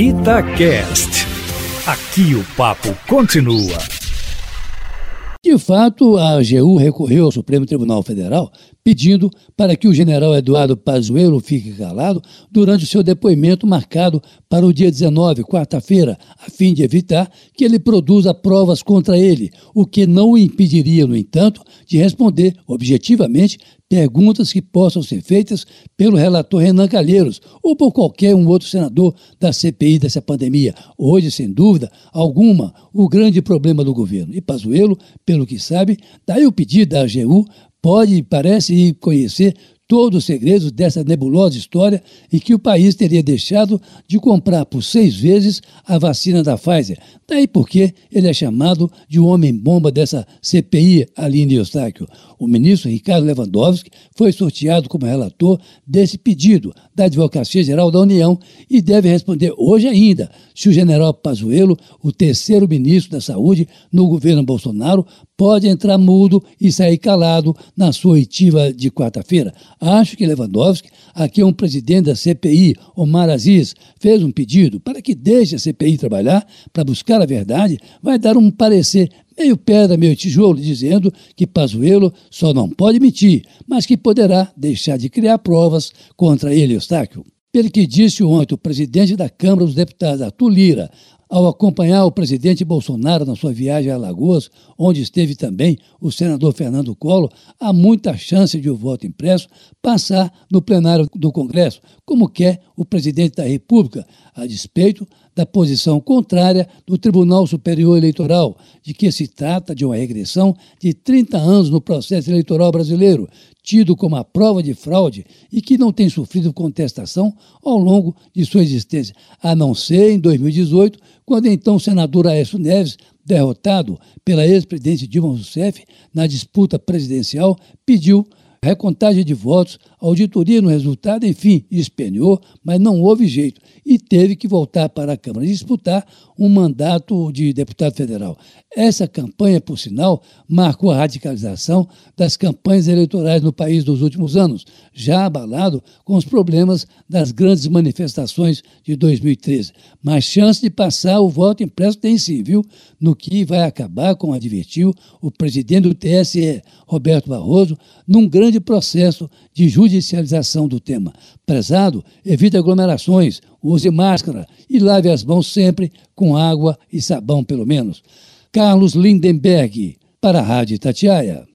Itacast. Aqui o papo continua. De fato, a AGU recorreu ao Supremo Tribunal Federal pedindo para que o general Eduardo Pazuello fique calado durante o seu depoimento marcado para o dia 19, quarta-feira, a fim de evitar que ele produza provas contra ele, o que não o impediria, no entanto, de responder objetivamente perguntas que possam ser feitas pelo relator Renan Calheiros ou por qualquer um outro senador da CPI dessa pandemia. Hoje, sem dúvida alguma, o grande problema do governo. E Pazuello, pelo que sabe, daí o pedido da AGU pode, parece, conhecer todos os segredos dessa nebulosa história em que o país teria deixado de comprar por seis vezes a vacina da Pfizer. Daí porque ele é chamado de o homem-bomba dessa CPI, Aline Eustáquio. O ministro Ricardo Lewandowski foi sorteado como relator desse pedido da Advocacia Geral da União e deve responder hoje ainda se o general Pazuello, o terceiro ministro da Saúde no governo Bolsonaro, pode entrar mudo e sair calado na sua oitiva de quarta-feira. Acho que Lewandowski, aqui é um presidente da CPI, Omar Aziz, fez um pedido para que deixe a CPI trabalhar para buscar a verdade, vai dar um parecer meio pedra, meio tijolo, dizendo que Pazuello só não pode mentir, mas que poderá deixar de criar provas contra ele, Eustáquio. Pelo que disse ontem o presidente da Câmara dos Deputados, Arthur Lira, ao acompanhar o presidente Bolsonaro na sua viagem a Alagoas, onde esteve também o senador Fernando Collor, há muita chance de o voto impresso passar no plenário do Congresso, como quer o presidente da República, a despeito da posição contrária do Tribunal Superior Eleitoral, de que se trata de uma regressão de 30 anos no processo eleitoral brasileiro, tido como a prova de fraude e que não tem sofrido contestação ao longo de sua existência, a não ser em 2018, quando então o senador Aécio Neves, derrotado pela ex-presidente Dilma Rousseff na disputa presidencial, pediu recontagem de votos, auditoria no resultado, enfim, espeneou, mas não houve jeito e teve que voltar para a Câmara disputar um mandato de deputado federal. Essa campanha, por sinal, marcou a radicalização das campanhas eleitorais no país dos últimos anos, já abalado com os problemas das grandes manifestações de 2013. Mas chance de passar o voto impresso tem sim, viu? No que vai acabar, como advertiu o presidente do TSE, Roberto Barroso, num grande processo de judicialização do tema. Prezado, evite aglomerações, use máscara e lave as mãos sempre com água e sabão, pelo menos. Carlos Lindenberg, para a Rádio Tatiaia.